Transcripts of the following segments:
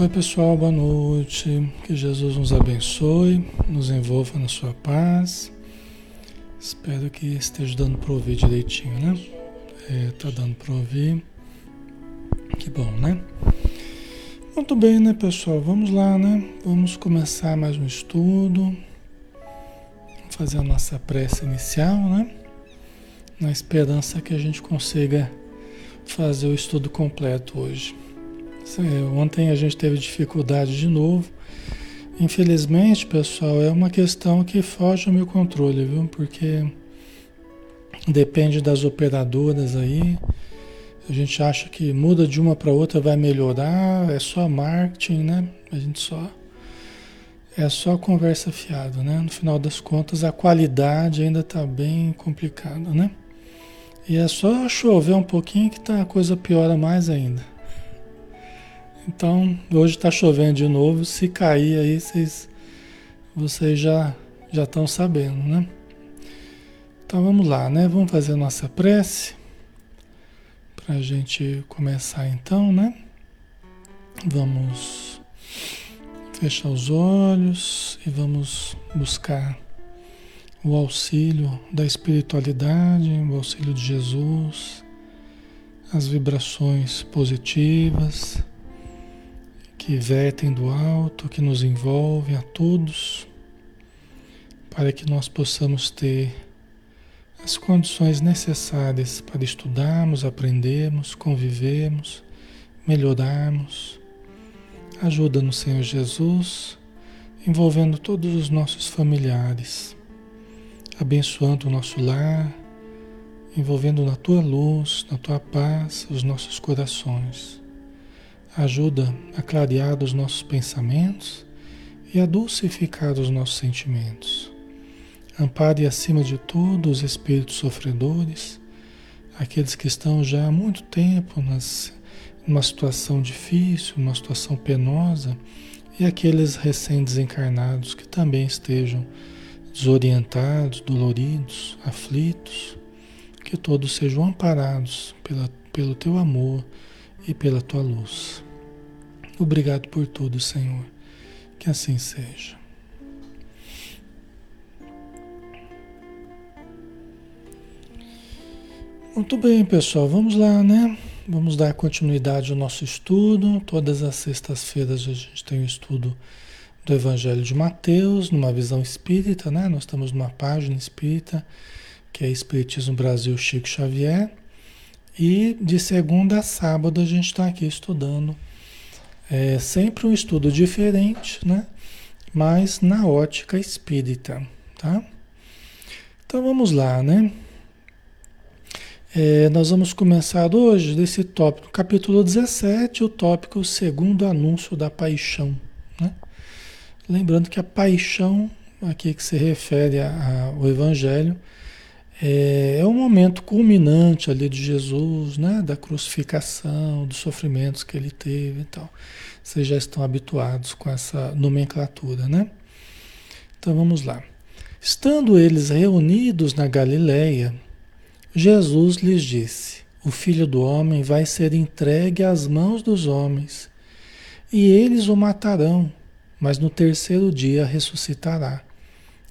Oi, pessoal, boa noite. Que Jesus nos abençoe, nos envolva na sua paz. Espero que esteja dando para ouvir direitinho, né? É, tá dando para ouvir. Que bom, né? Muito bem, né, pessoal? Vamos lá, né? Vamos começar mais um estudo. Vamos fazer a nossa prece inicial, né? Na esperança que a gente consiga fazer o estudo completo hoje. Ontem a gente teve dificuldade de novo. Infelizmente, pessoal, é uma questão que foge ao meu controle, viu? Porque depende das operadoras aí. A gente acha que muda de uma para outra vai melhorar, é só marketing, né? A gente só é só conversa fiada, né? No final das contas, a qualidade ainda está bem complicada, né? E é só chover um pouquinho que tá, a coisa piora mais ainda. Então, hoje está chovendo de novo. Se cair aí, vocês, vocês já já estão sabendo, né? Então vamos lá, né? Vamos fazer a nossa prece para a gente começar então, né? Vamos fechar os olhos e vamos buscar o auxílio da espiritualidade, o auxílio de Jesus, as vibrações positivas que vertem do alto, que nos envolvem a todos, para que nós possamos ter as condições necessárias para estudarmos, aprendermos, convivermos, melhorarmos. Ajuda-nos, Senhor Jesus, envolvendo todos os nossos familiares, abençoando o nosso lar, envolvendo na tua luz, na tua paz os nossos corações ajuda a clarear os nossos pensamentos e a dulcificar os nossos sentimentos. Ampare acima de tudo os espíritos sofredores, aqueles que estão já há muito tempo nas, numa situação difícil, numa situação penosa, e aqueles recém-desencarnados que também estejam desorientados, doloridos, aflitos, que todos sejam amparados pela, pelo teu amor e pela tua luz. Obrigado por tudo, Senhor. Que assim seja. Muito bem, pessoal. Vamos lá, né? Vamos dar continuidade ao nosso estudo. Todas as sextas-feiras a gente tem o um estudo do Evangelho de Mateus, numa visão espírita, né? Nós estamos numa página espírita, que é Espiritismo Brasil Chico Xavier. E de segunda a sábado a gente está aqui estudando. É sempre um estudo diferente, né? Mas na ótica espírita, tá? Então vamos lá, né? É, nós vamos começar hoje desse tópico, capítulo 17, o tópico segundo anúncio da paixão. Né? Lembrando que a paixão, aqui que se refere ao Evangelho, é, é o momento culminante ali de Jesus, né? da crucificação, dos sofrimentos que ele teve e tal. Vocês já estão habituados com essa nomenclatura, né? Então vamos lá. Estando eles reunidos na Galileia, Jesus lhes disse: O filho do homem vai ser entregue às mãos dos homens, e eles o matarão, mas no terceiro dia ressuscitará.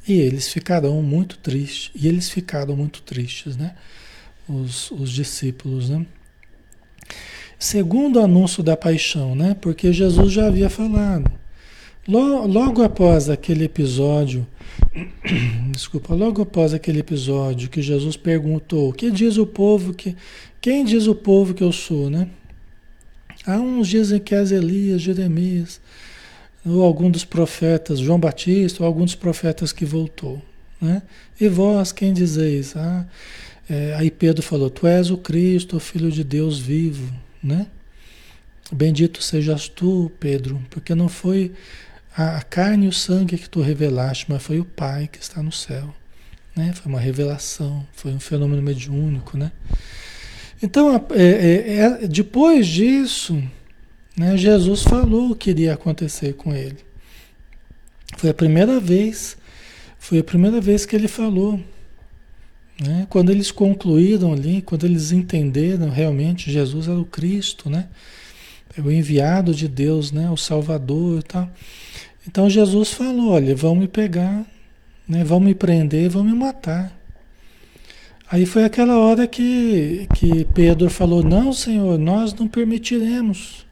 E eles ficarão muito tristes. E eles ficaram muito tristes, né? Os, os discípulos, né? Segundo o anúncio da paixão, né? Porque Jesus já havia falado. Logo, logo após aquele episódio, desculpa, logo após aquele episódio que Jesus perguntou: "Que diz o povo que quem diz o povo que eu sou, né?" Há uns dizem que és Elias, Jeremias, ou algum dos profetas, João Batista, ou algum dos profetas que voltou. Né? E vós, quem dizeis? Ah, é, aí Pedro falou: Tu és o Cristo, o Filho de Deus vivo. Né? Bendito sejas tu, Pedro, porque não foi a carne e o sangue que tu revelaste, mas foi o Pai que está no céu. Né? Foi uma revelação, foi um fenômeno mediúnico. Né? Então, é, é, é, depois disso, né? Jesus falou o que iria acontecer com ele. Foi a primeira vez, foi a primeira vez que ele falou. Né? Quando eles concluíram ali, quando eles entenderam realmente Jesus era o Cristo, né? é o enviado de Deus, né? O Salvador e tal. Então Jesus falou: olha, vão me pegar, né? vão me prender, vão me matar. Aí foi aquela hora que, que Pedro falou: Não, Senhor, nós não permitiremos.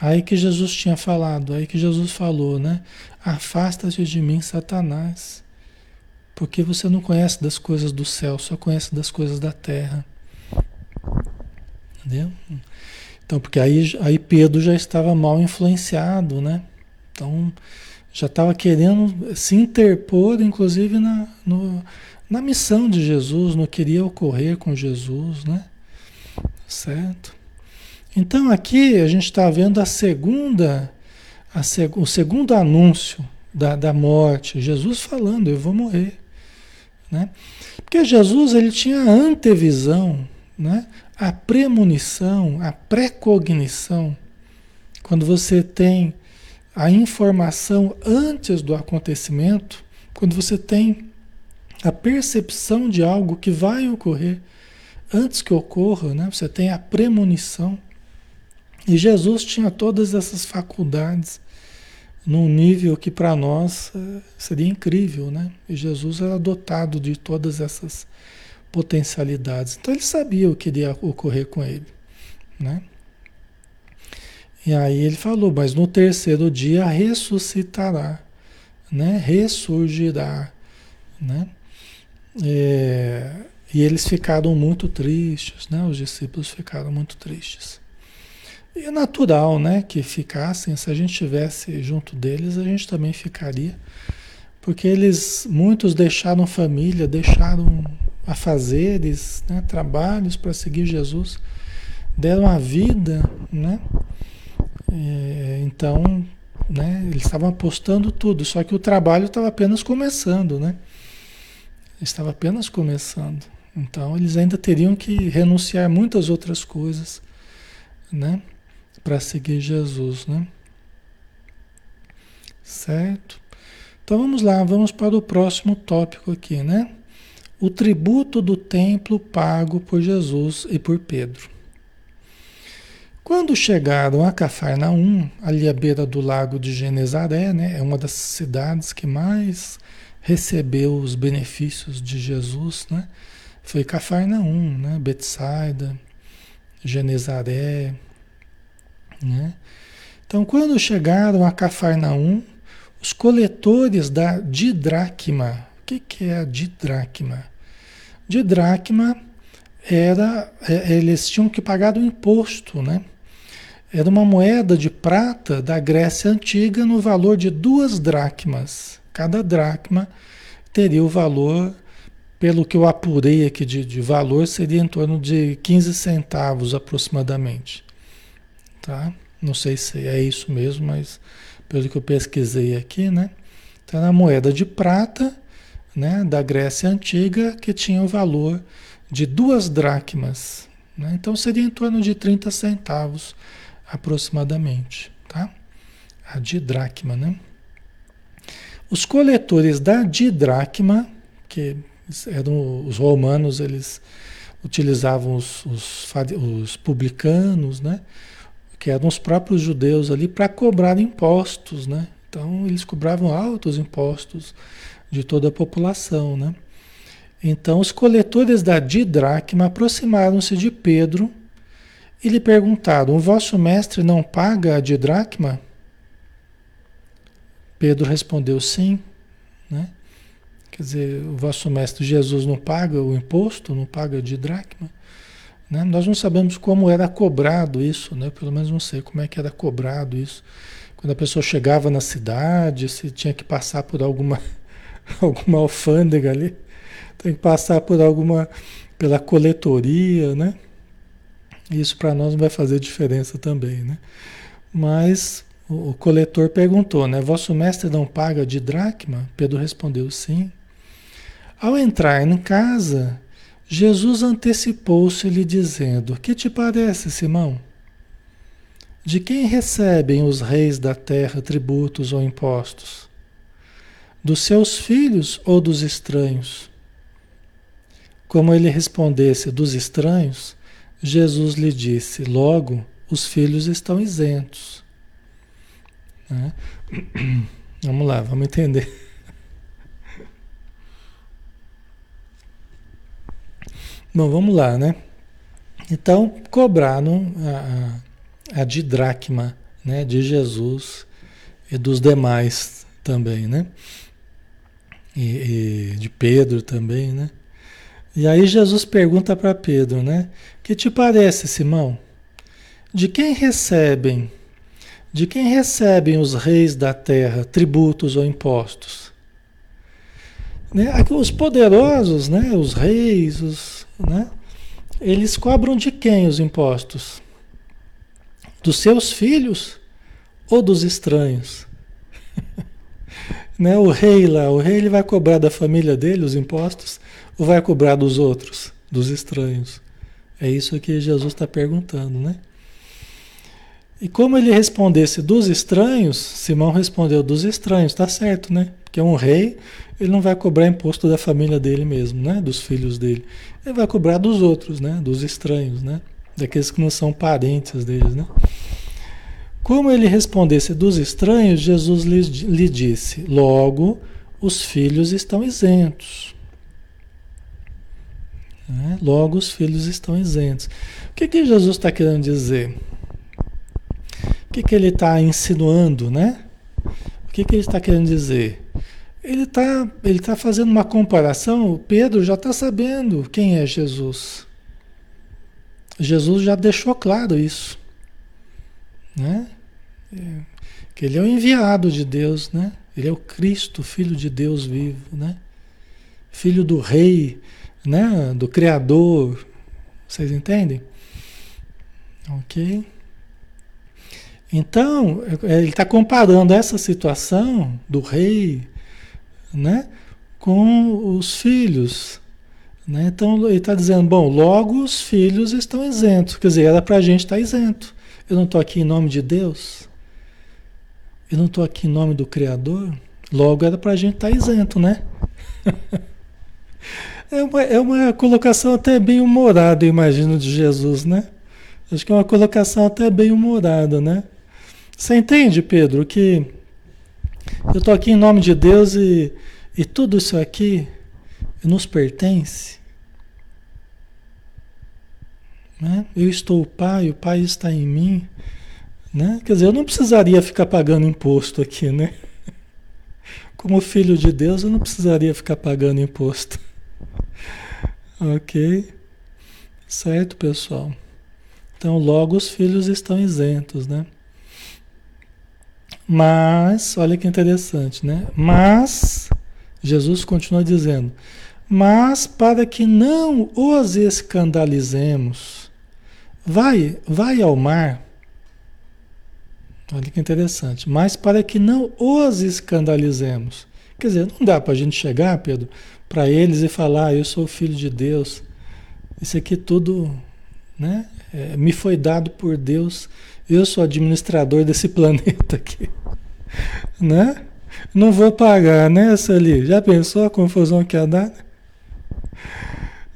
Aí que Jesus tinha falado, aí que Jesus falou, né? Afasta-te de mim, Satanás, porque você não conhece das coisas do céu, só conhece das coisas da terra. Entendeu? Então, porque aí, aí Pedro já estava mal influenciado, né? Então, já estava querendo se interpor, inclusive, na, no, na missão de Jesus, no que iria ocorrer com Jesus, né? Certo? Então, aqui a gente está vendo a segunda, a seg o segundo anúncio da, da morte. Jesus falando, eu vou morrer. Né? Porque Jesus ele tinha a antevisão, né? a premonição, a precognição. Quando você tem a informação antes do acontecimento, quando você tem a percepção de algo que vai ocorrer antes que ocorra, né? você tem a premonição. E Jesus tinha todas essas faculdades num nível que para nós eh, seria incrível, né? E Jesus era dotado de todas essas potencialidades. Então ele sabia o que iria ocorrer com ele, né? E aí ele falou, mas no terceiro dia ressuscitará, né? Ressurgirá, né? É, e eles ficaram muito tristes, né? Os discípulos ficaram muito tristes. E é natural, né, que ficassem, se a gente estivesse junto deles, a gente também ficaria. Porque eles, muitos deixaram família, deixaram afazeres, né, trabalhos para seguir Jesus, deram a vida, né? É, então, né, eles estavam apostando tudo, só que o trabalho estava apenas começando, né? Estava apenas começando. Então, eles ainda teriam que renunciar muitas outras coisas, né? Para seguir Jesus, né? Certo? Então vamos lá, vamos para o próximo tópico aqui, né? o tributo do templo pago por Jesus e por Pedro. Quando chegaram a Cafarnaum, ali à beira do lago de Genezaré, né, é uma das cidades que mais recebeu os benefícios de Jesus, né? Foi Cafarnaum, né, Betsaida, Genezaré, né? Então, quando chegaram a Cafarnaum, os coletores da didracma, que, que é a didracma? Didracma era, é, eles tinham que pagar o imposto, né? Era uma moeda de prata da Grécia Antiga no valor de duas dracmas. Cada dracma teria o valor, pelo que eu apurei aqui de, de valor, seria em torno de 15 centavos aproximadamente. Tá? Não sei se é isso mesmo, mas pelo que eu pesquisei aqui, né? Então, era moeda de prata né, da Grécia Antiga que tinha o valor de duas dracmas. Né? Então seria em torno de 30 centavos aproximadamente. Tá? A didracma. Né? Os coletores da didracma, que eram os romanos, eles utilizavam os, os, os publicanos, né? Que eram os próprios judeus ali, para cobrar impostos. Né? Então eles cobravam altos impostos de toda a população, né? Então os coletores da didracma aproximaram-se de Pedro e lhe perguntaram: O vosso mestre não paga a didracma? Pedro respondeu: Sim, né? Quer dizer, o vosso mestre Jesus não paga o imposto, não paga a didracma? Né? Nós não sabemos como era cobrado isso, né? Pelo menos não sei como é que era cobrado isso. Quando a pessoa chegava na cidade, se tinha que passar por alguma alguma alfândega ali, tem que passar por alguma, pela coletoria, né? Isso para nós não vai fazer diferença também, né? Mas o, o coletor perguntou, né? Vosso mestre não paga de dracma? Pedro respondeu sim. Ao entrar em casa, Jesus antecipou-se-lhe dizendo: Que te parece, Simão? De quem recebem os reis da terra tributos ou impostos? dos seus filhos ou dos estranhos? Como ele respondesse dos estranhos, Jesus lhe disse: Logo os filhos estão isentos. Né? Vamos lá, vamos entender. Bom, vamos lá, né? Então, cobraram a, a, a didracma né, de Jesus e dos demais também, né? E, e de Pedro também, né? E aí Jesus pergunta para Pedro, né? Que te parece, Simão? De quem recebem de quem recebem os reis da terra tributos ou impostos? Né? Os poderosos, né? os reis, os, né? eles cobram de quem os impostos? Dos seus filhos ou dos estranhos? né? O rei lá, o rei ele vai cobrar da família dele os impostos ou vai cobrar dos outros, dos estranhos? É isso que Jesus está perguntando, né? E como ele respondesse dos estranhos, Simão respondeu dos estranhos, tá certo, né? Porque um rei, ele não vai cobrar imposto da família dele mesmo, né? Dos filhos dele. Ele vai cobrar dos outros, né? Dos estranhos, né? Daqueles que não são parentes deles, né? Como ele respondesse dos estranhos, Jesus lhe, lhe disse: Logo, os filhos estão isentos. Né? Logo, os filhos estão isentos. O que, que Jesus está querendo dizer? O que, que ele está insinuando, né? O que, que ele está querendo dizer? Ele está ele tá fazendo uma comparação, o Pedro já está sabendo quem é Jesus. Jesus já deixou claro isso. Né? É, que ele é o enviado de Deus, né? Ele é o Cristo, filho de Deus vivo, né? Filho do rei, né? Do criador. Vocês entendem? OK? Então, ele está comparando essa situação do rei né, com os filhos. Né? Então, ele está dizendo: bom, logo os filhos estão isentos. Quer dizer, era para a gente estar tá isento. Eu não estou aqui em nome de Deus. Eu não estou aqui em nome do Criador. Logo era para a gente estar tá isento, né? é, uma, é uma colocação até bem humorada, imagino, de Jesus, né? Acho que é uma colocação até bem humorada, né? Você entende, Pedro, que eu estou aqui em nome de Deus e, e tudo isso aqui nos pertence? Né? Eu estou o Pai, o Pai está em mim. Né? Quer dizer, eu não precisaria ficar pagando imposto aqui, né? Como filho de Deus, eu não precisaria ficar pagando imposto. ok? Certo, pessoal? Então, logo os filhos estão isentos, né? Mas, olha que interessante, né? Mas, Jesus continua dizendo, mas para que não os escandalizemos, vai, vai ao mar. Olha que interessante. Mas para que não os escandalizemos. Quer dizer, não dá para a gente chegar, Pedro, para eles e falar: ah, eu sou filho de Deus. Isso aqui tudo né, é, me foi dado por Deus eu sou administrador desse planeta aqui. Né? Não vou pagar, né, Sali? Já pensou a confusão que ia dar?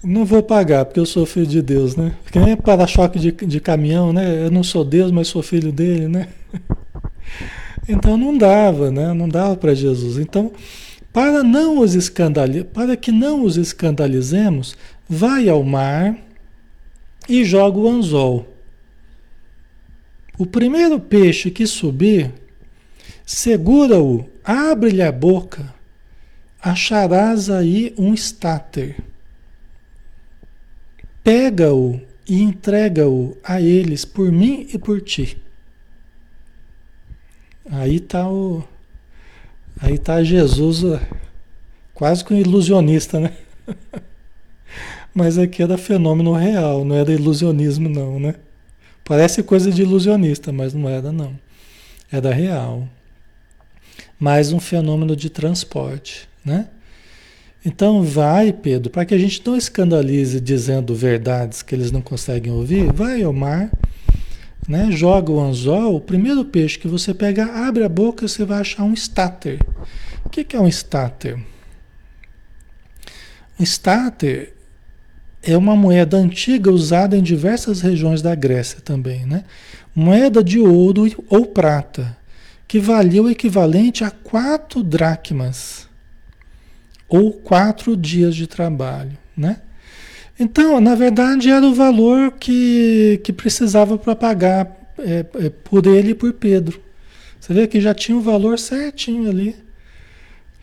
Não vou pagar, porque eu sou filho de Deus, né? Que nem para-choque de, de caminhão, né? Eu não sou Deus, mas sou filho dele, né? Então não dava, né? Não dava para Jesus. Então, para não os escandalizar, para que não os escandalizemos, vai ao mar e joga o anzol. O primeiro peixe que subir, segura-o, abre-lhe a boca, acharás aí um estáter. Pega-o e entrega-o a eles por mim e por ti. Aí está o aí tá Jesus quase que um ilusionista, né? Mas aqui é da fenômeno real, não é da ilusionismo não, né? Parece coisa de ilusionista, mas não era não. Era real. Mais um fenômeno de transporte, né? Então vai, Pedro, para que a gente não escandalize dizendo verdades que eles não conseguem ouvir, vai ao mar, né? Joga o anzol, o primeiro peixe que você pegar, abre a boca, você vai achar um estáter. O que, que é um estáter? Um estáter é uma moeda antiga usada em diversas regiões da Grécia também, né? Moeda de ouro ou prata, que valia o equivalente a quatro dracmas ou quatro dias de trabalho, né? Então, na verdade, era o valor que, que precisava para pagar é, é, por ele e por Pedro. Você vê que já tinha o valor certinho ali.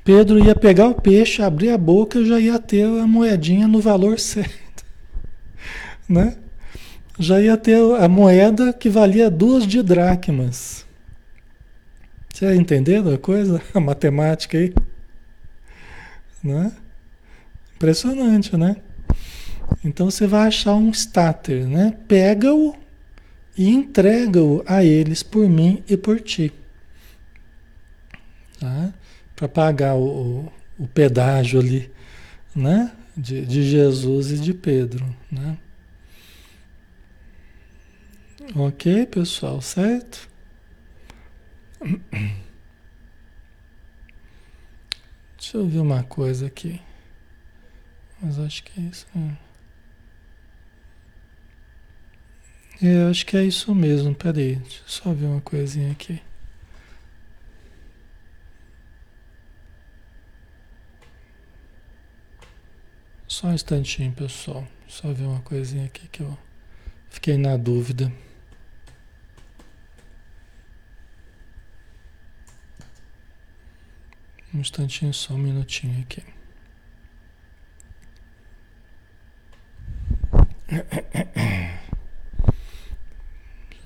Pedro ia pegar o peixe, abrir a boca e já ia ter a moedinha no valor certo. Né? Já ia ter a moeda que valia duas de dracmas. Você entendendo a coisa? A matemática aí? Né? Impressionante, né? Então você vai achar um starter, né? Pega-o e entrega-o a eles por mim e por ti. Tá? Para pagar o, o, pedágio ali, né? De, de Jesus e de Pedro, né? Ok, pessoal, certo? Deixa eu ver uma coisa aqui. Mas acho que é isso. É, acho que é isso mesmo. Peraí, deixa eu só ver uma coisinha aqui. Só um instantinho, pessoal. Só ver uma coisinha aqui que eu fiquei na dúvida. Um instantinho, só um minutinho aqui.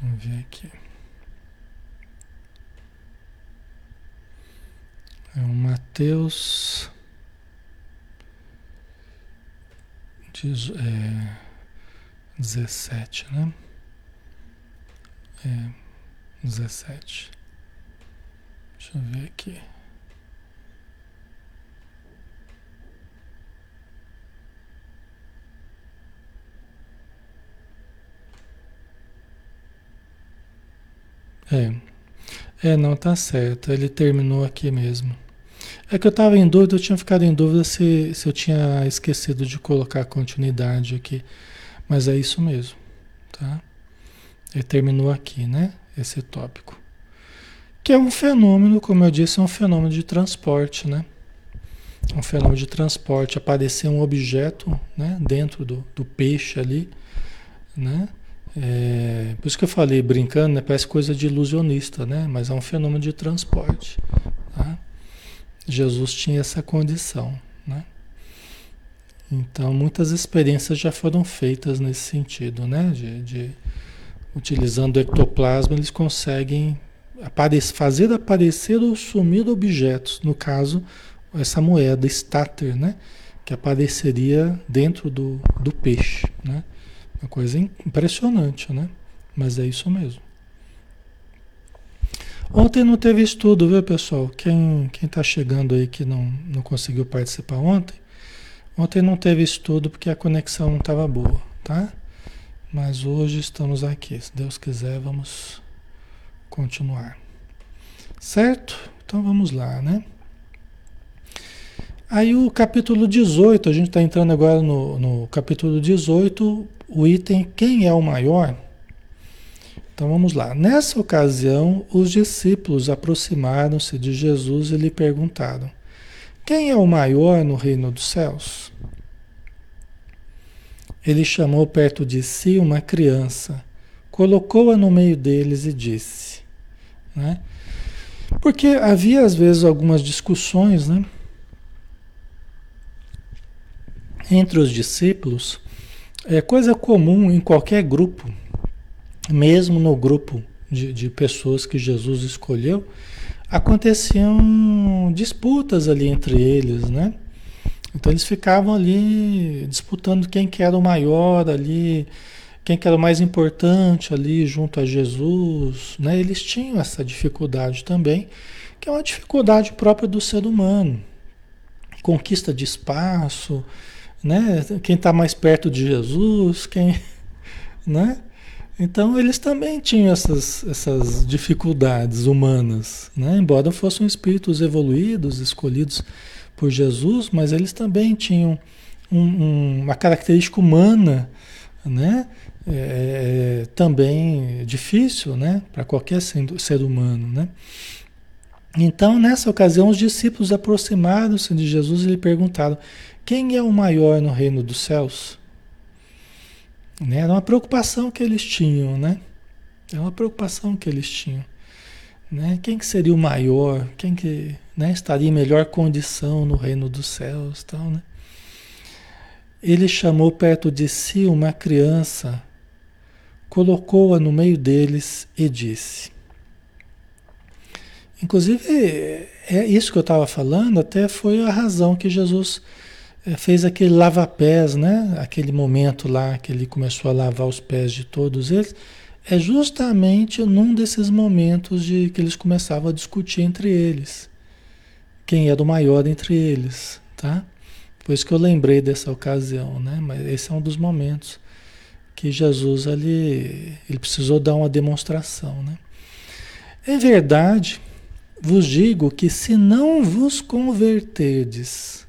Vamos ver aqui. É o Mateus. Diz, é, 17, né? É, 17. Deixa eu ver aqui. É. É, não tá certo. Ele terminou aqui mesmo. É que eu estava em dúvida, eu tinha ficado em dúvida se, se eu tinha esquecido de colocar continuidade aqui. Mas é isso mesmo, tá? Ele terminou aqui, né? Esse tópico. Que é um fenômeno, como eu disse, é um fenômeno de transporte, né? Um fenômeno de transporte. Aparecer um objeto né? dentro do, do peixe ali, né? É, por isso que eu falei, brincando, né, parece coisa de ilusionista, né? mas é um fenômeno de transporte. Tá? Jesus tinha essa condição. Né? Então, muitas experiências já foram feitas nesse sentido, né? de, de utilizando o ectoplasma, eles conseguem aparecer, fazer aparecer ou sumir objetos. No caso, essa moeda stater, né? que apareceria dentro do, do peixe. Né? Uma coisa impressionante, né? Mas é isso mesmo. Ontem não teve estudo, viu, pessoal? Quem está chegando aí que não, não conseguiu participar ontem, ontem não teve estudo porque a conexão não estava boa, tá? Mas hoje estamos aqui. Se Deus quiser, vamos continuar. Certo? Então vamos lá, né? Aí o capítulo 18, a gente está entrando agora no, no capítulo 18, o item Quem é o maior? Então vamos lá. Nessa ocasião, os discípulos aproximaram-se de Jesus e lhe perguntaram: Quem é o maior no reino dos céus? Ele chamou perto de si uma criança, colocou-a no meio deles e disse: né? Porque havia às vezes algumas discussões, né? Entre os discípulos é coisa comum em qualquer grupo, mesmo no grupo de, de pessoas que Jesus escolheu, aconteciam disputas ali entre eles, né? Então eles ficavam ali disputando quem que era o maior ali, quem que era o mais importante ali junto a Jesus, né? Eles tinham essa dificuldade também, que é uma dificuldade própria do ser humano. Conquista de espaço, né? Quem está mais perto de Jesus, quem, né? Então eles também tinham essas, essas dificuldades humanas, né? Embora fossem espíritos evoluídos, escolhidos por Jesus, mas eles também tinham um, uma característica humana, né? É, é também difícil, né? Para qualquer ser humano, né? Então, nessa ocasião, os discípulos aproximaram-se de Jesus e lhe perguntaram: Quem é o maior no reino dos céus? Né? Era uma preocupação que eles tinham, né? Era uma preocupação que eles tinham. Né? Quem que seria o maior? Quem que né, estaria em melhor condição no reino dos céus? Tal, né? Ele chamou perto de si uma criança, colocou-a no meio deles e disse: Inclusive, é isso que eu estava falando, até foi a razão que Jesus fez aquele lava-pés, né? Aquele momento lá que ele começou a lavar os pés de todos eles, é justamente num desses momentos de que eles começavam a discutir entre eles. Quem era o maior entre eles, tá? Por isso que eu lembrei dessa ocasião, né? Mas esse é um dos momentos que Jesus ali, ele precisou dar uma demonstração, né? É verdade, vos digo que se não vos converterdes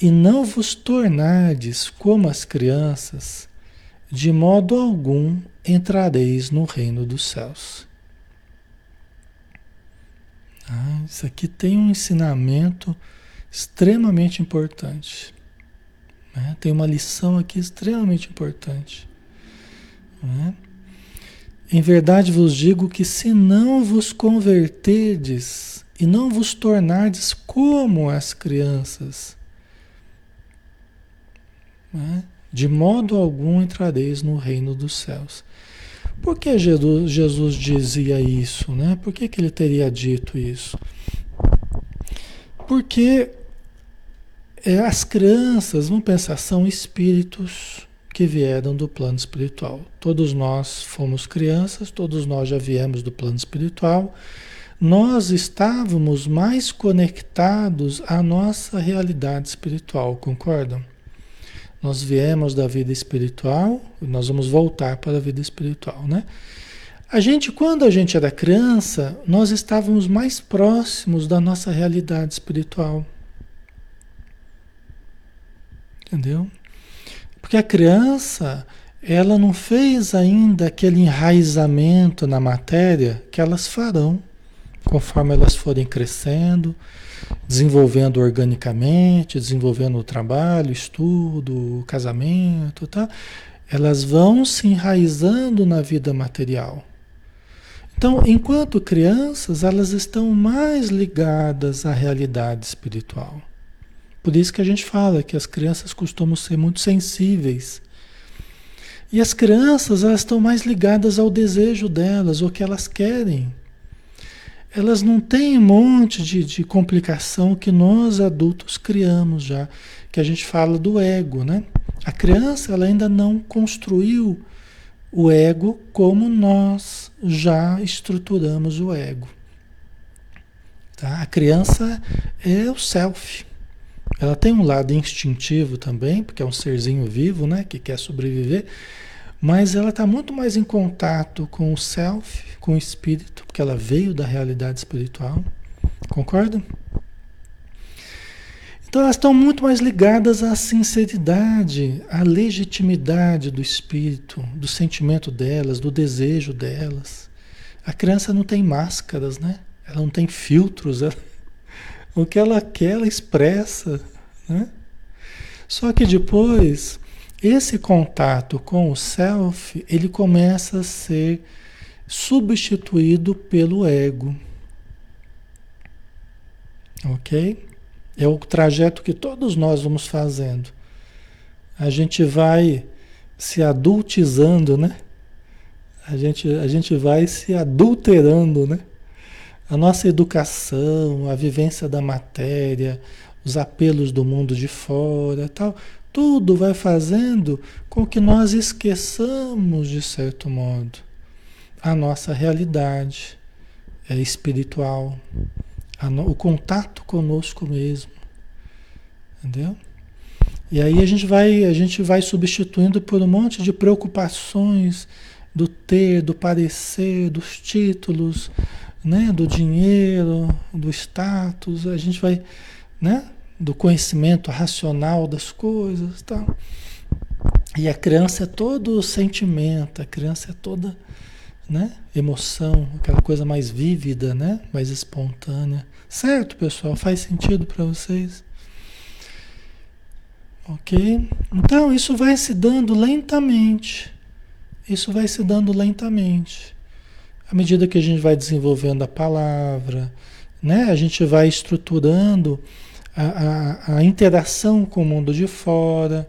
e não vos tornardes como as crianças, de modo algum entrareis no reino dos céus. Ah, isso aqui tem um ensinamento extremamente importante. Né? Tem uma lição aqui extremamente importante. Né? Em verdade vos digo que se não vos converterdes e não vos tornardes como as crianças, né? de modo algum entrareis no reino dos céus. Por que Jesus, Jesus dizia isso? Né? Por que, que ele teria dito isso? Porque é, as crianças, vamos pensar, são espíritos que vieram do plano espiritual. Todos nós fomos crianças, todos nós já viemos do plano espiritual. Nós estávamos mais conectados à nossa realidade espiritual, concordam? Nós viemos da vida espiritual, nós vamos voltar para a vida espiritual, né? A gente, quando a gente era criança, nós estávamos mais próximos da nossa realidade espiritual. Entendeu? Porque a criança, ela não fez ainda aquele enraizamento na matéria que elas farão conforme elas forem crescendo, desenvolvendo organicamente, desenvolvendo o trabalho, estudo, casamento, tá? Elas vão se enraizando na vida material. Então, enquanto crianças, elas estão mais ligadas à realidade espiritual. Por isso que a gente fala que as crianças costumam ser muito sensíveis. E as crianças, elas estão mais ligadas ao desejo delas, o que elas querem. Elas não têm um monte de, de complicação que nós adultos criamos já, que a gente fala do ego, né? A criança, ela ainda não construiu o ego como nós já estruturamos o ego. Tá? A criança é o self. Ela tem um lado instintivo também, porque é um serzinho vivo, né, que quer sobreviver, mas ela está muito mais em contato com o self, com o espírito, porque ela veio da realidade espiritual. Concorda? Então elas estão muito mais ligadas à sinceridade, à legitimidade do espírito, do sentimento delas, do desejo delas. A criança não tem máscaras, né? Ela não tem filtros. Ela o que ela quer, ela expressa. Né? Só que depois, esse contato com o self, ele começa a ser substituído pelo ego. Ok? É o trajeto que todos nós vamos fazendo. A gente vai se adultizando, né? A gente, a gente vai se adulterando, né? A nossa educação, a vivência da matéria, os apelos do mundo de fora, tal, tudo vai fazendo com que nós esqueçamos, de certo modo, a nossa realidade é espiritual, o contato conosco mesmo. Entendeu? E aí a gente vai, a gente vai substituindo por um monte de preocupações do ter, do parecer, dos títulos, né, do dinheiro, do status, a gente vai, né, do conhecimento racional das coisas, tal. E a criança é todo sentimento, a criança é toda, né, emoção, aquela coisa mais vívida, né, mais espontânea. Certo, pessoal? Faz sentido para vocês? Ok? Então, isso vai se dando lentamente. Isso vai se dando lentamente. À medida que a gente vai desenvolvendo a palavra, né? a gente vai estruturando a, a, interação com o mundo de fora,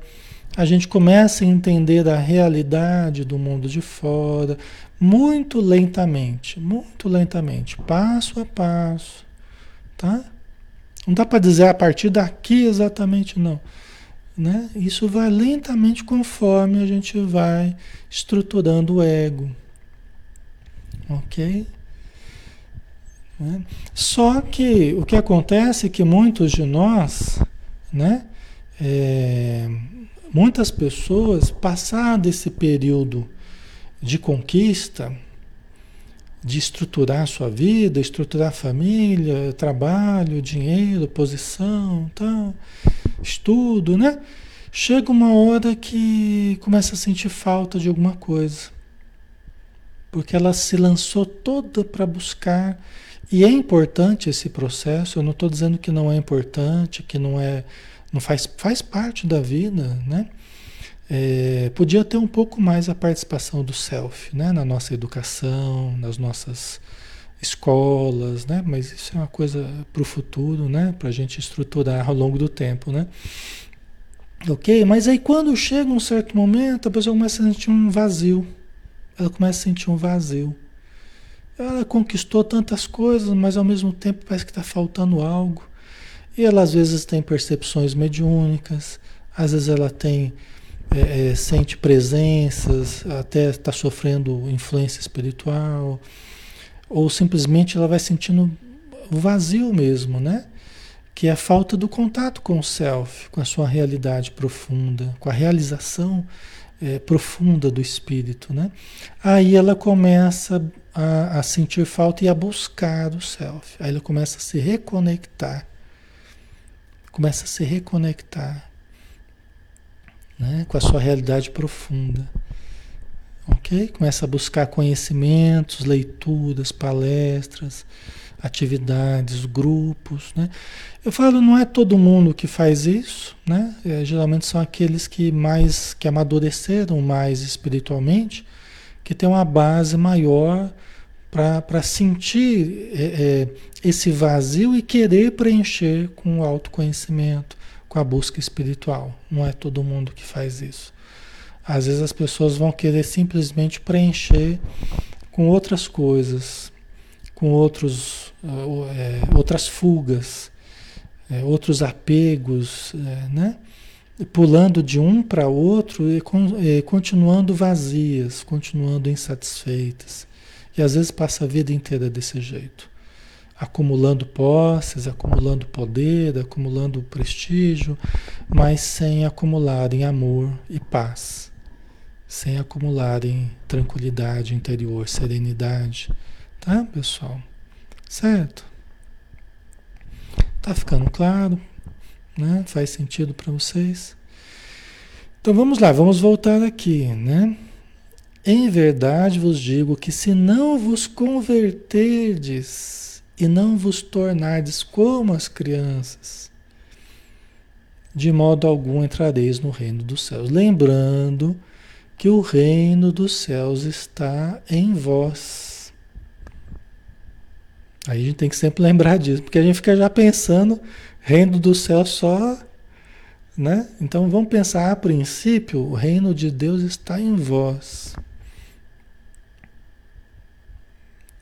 a gente começa a entender a realidade do mundo de fora, muito lentamente, muito lentamente, passo a passo, tá? Não dá para dizer a partir daqui exatamente não. Né? Isso vai lentamente conforme a gente vai estruturando o ego. Ok? Né? Só que o que acontece é que muitos de nós, né? É, muitas pessoas, passado esse período de conquista, de estruturar sua vida, estruturar família, trabalho, dinheiro, posição, tal, estudo, né? Chega uma hora que começa a sentir falta de alguma coisa. Porque ela se lançou toda para buscar. E é importante esse processo, eu não estou dizendo que não é importante, que não é. não faz, faz parte da vida, né? É, podia ter um pouco mais a participação do self, né? Na nossa educação, nas nossas escolas, né? Mas isso é uma coisa para o futuro, né? Para a gente estruturar ao longo do tempo, né? Ok? Mas aí quando chega um certo momento, a pessoa começa a sentir um vazio. Ela começa a sentir um vazio. Ela conquistou tantas coisas, mas ao mesmo tempo parece que está faltando algo. E ela às vezes tem percepções mediúnicas, às vezes ela tem é, é, sente presenças, até está sofrendo influência espiritual ou simplesmente ela vai sentindo vazio mesmo, né? Que é a falta do contato com o self, com a sua realidade profunda, com a realização é, profunda do espírito, né? Aí ela começa a, a, sentir falta e a buscar o self. Aí ela começa a se reconectar, começa a se reconectar, né? Com a sua realidade profunda. Ok? Começa a buscar conhecimentos, leituras, palestras, atividades, grupos, né? Eu falo, não é todo mundo que faz isso, né? É, geralmente são aqueles que mais, que amadureceram mais espiritualmente, que têm uma base maior para sentir é, é, esse vazio e querer preencher com o autoconhecimento, com a busca espiritual. Não é todo mundo que faz isso. Às vezes as pessoas vão querer simplesmente preencher com outras coisas, com outros, é, outras fugas, é, outros apegos, é, né? pulando de um para outro e, con e continuando vazias, continuando insatisfeitas. E às vezes passa a vida inteira desse jeito, acumulando posses, acumulando poder, acumulando prestígio, mas sem acumularem amor e paz sem acumularem tranquilidade interior, serenidade, tá, pessoal? Certo? Tá ficando claro, né? Faz sentido para vocês? Então vamos lá, vamos voltar aqui, né? Em verdade vos digo que se não vos converterdes e não vos tornardes como as crianças, de modo algum entrareis no reino dos céus. Lembrando que o reino dos céus está em vós. Aí a gente tem que sempre lembrar disso, porque a gente fica já pensando reino do céu só, né? Então vamos pensar a princípio, o reino de Deus está em vós.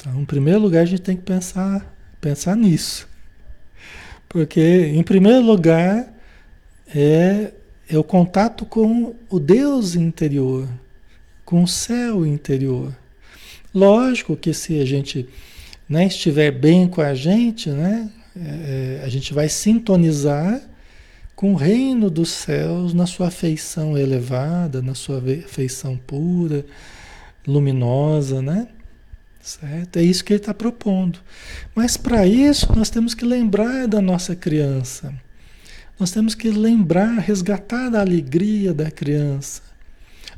Então, em primeiro lugar, a gente tem que pensar, pensar nisso. Porque, em primeiro lugar, é é o contato com o Deus interior, com o céu interior. Lógico que se a gente né, estiver bem com a gente, né, é, a gente vai sintonizar com o reino dos céus na sua feição elevada, na sua feição pura, luminosa, né? Certo? É isso que ele está propondo. Mas para isso nós temos que lembrar da nossa criança. Nós temos que lembrar, resgatar a alegria da criança.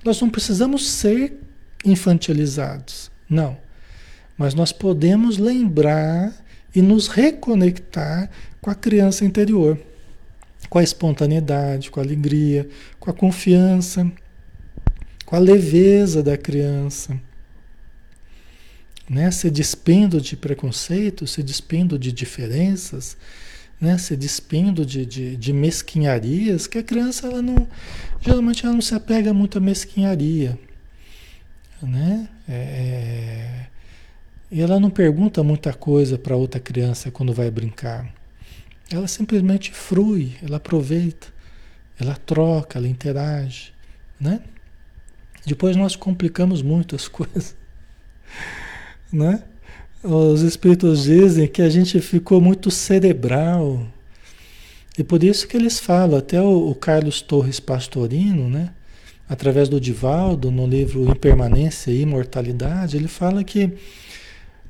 Nós não precisamos ser infantilizados, não. Mas nós podemos lembrar e nos reconectar com a criança interior, com a espontaneidade, com a alegria, com a confiança, com a leveza da criança. Né? Se despindo de preconceitos, se despindo de diferenças, né? se despindo de, de, de, mesquinharias, que a criança ela não, geralmente ela não se apega muito à mesquinharia. Né? É, é e ela não pergunta muita coisa para outra criança quando vai brincar. Ela simplesmente frui, ela aproveita, ela troca, ela interage, né? Depois nós complicamos muito as coisas, né? Os espíritos dizem que a gente ficou muito cerebral. E por isso que eles falam, até o, o Carlos Torres Pastorino, né? através do Divaldo, no livro Impermanência e Imortalidade, ele fala que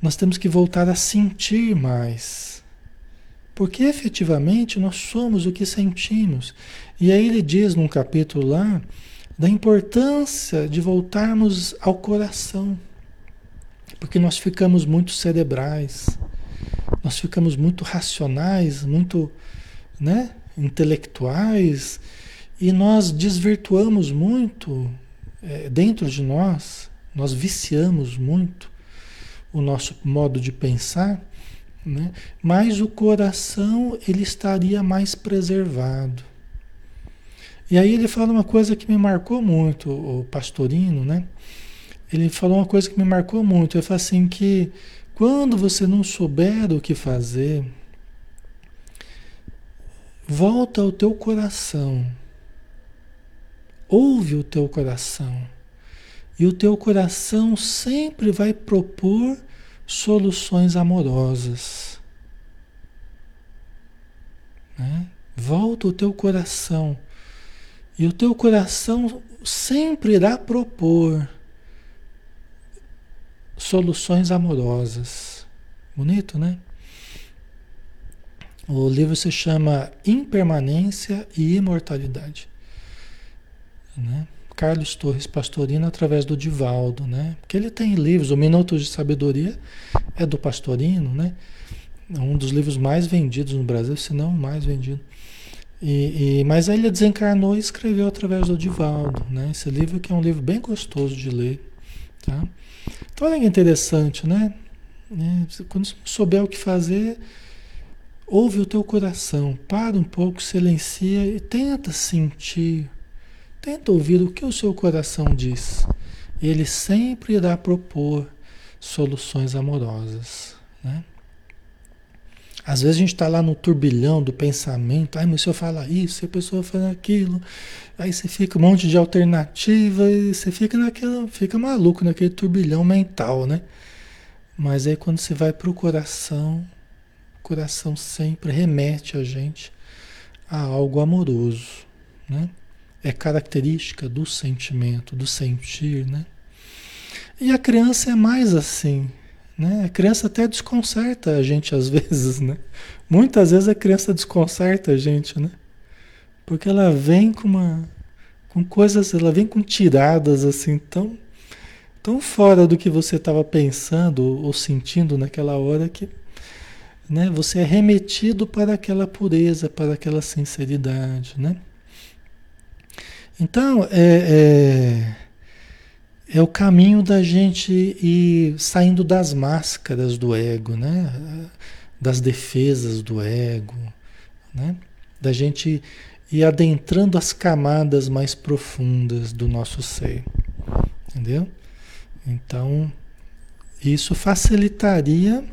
nós temos que voltar a sentir mais. Porque efetivamente nós somos o que sentimos. E aí ele diz num capítulo lá da importância de voltarmos ao coração. Porque nós ficamos muito cerebrais, nós ficamos muito racionais, muito né, intelectuais, e nós desvirtuamos muito é, dentro de nós, nós viciamos muito o nosso modo de pensar, né? mas o coração ele estaria mais preservado. E aí ele fala uma coisa que me marcou muito, o pastorino, né? Ele falou uma coisa que me marcou muito. Ele falou assim que quando você não souber o que fazer, volta ao teu coração. Ouve o teu coração. E o teu coração sempre vai propor soluções amorosas. Né? Volta o teu coração. E o teu coração sempre irá propor soluções amorosas. Bonito, né? O livro se chama Impermanência e Imortalidade. Né? Carlos Torres Pastorino através do Divaldo, né? Porque ele tem livros, o Minutos de Sabedoria é do Pastorino, né? É um dos livros mais vendidos no Brasil, se não o mais vendido. E, e, mas aí ele desencarnou e escreveu através do Divaldo, né? Esse livro que é um livro bem gostoso de ler, tá? Então olha que interessante, né? É, quando souber o que fazer, ouve o teu coração, para um pouco, silencia e tenta sentir Tenta ouvir o que o seu coração diz. Ele sempre irá propor soluções amorosas. Né? Às vezes a gente está lá no turbilhão do pensamento, ai, mas se eu falar isso, se a pessoa fala aquilo, aí você fica um monte de alternativa e você fica naquela, fica maluco naquele turbilhão mental, né? Mas aí quando você vai para o coração, o coração sempre remete a gente a algo amoroso, né? é característica do sentimento, do sentir, né? E a criança é mais assim, né? A criança até desconcerta a gente às vezes, né? Muitas vezes a criança desconcerta a gente, né? Porque ela vem com uma com coisas, ela vem com tiradas assim tão tão fora do que você estava pensando ou sentindo naquela hora que né, você é remetido para aquela pureza, para aquela sinceridade, né? Então, é, é, é, o caminho da gente ir saindo das máscaras do ego, né? das defesas do ego, né? da gente ir adentrando as camadas mais profundas do nosso ser. Entendeu? Então, isso facilitaria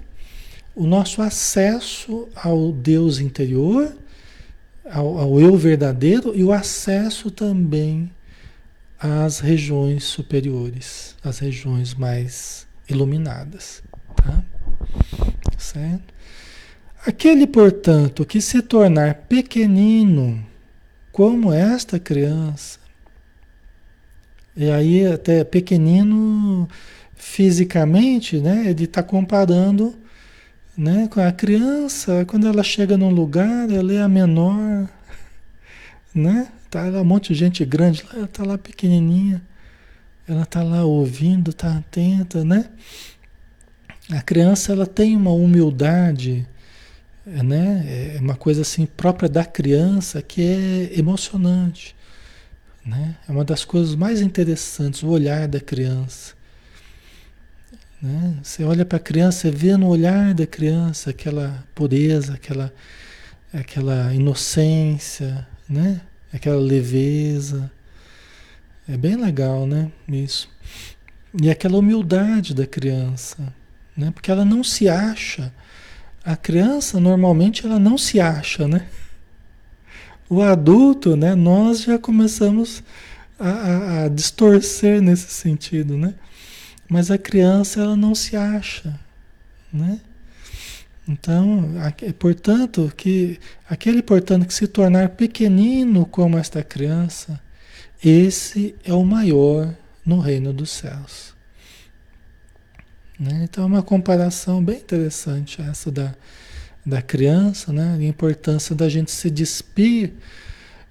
o nosso acesso ao Deus interior ao, ao eu verdadeiro e o acesso também às regiões superiores, às regiões mais iluminadas. Tá? Certo? Aquele, portanto, que se tornar pequenino, como esta criança, e aí até pequenino fisicamente, né? Ele está comparando né? A criança, quando ela chega num lugar, ela é a menor, né? Tá lá um monte de gente grande, ela tá lá pequenininha, ela tá lá ouvindo, tá atenta, né? A criança ela tem uma humildade, né? É uma coisa assim própria da criança que é emocionante, né? É uma das coisas mais interessantes o olhar da criança. Né? Você olha para a criança vê no olhar da criança aquela pureza, aquela, aquela inocência, né? Aquela leveza. É bem legal, né? Isso. E aquela humildade da criança, né? Porque ela não se acha. A criança normalmente ela não se acha, né? O adulto, né? Nós já começamos a, a, a distorcer nesse sentido, né? Mas a criança ela não se acha, né? Então, portanto, que aquele portanto que se tornar pequenino como esta criança, esse é o maior no reino dos céus. Né? Então, é uma comparação bem interessante essa da, da criança, né? a importância da gente se despir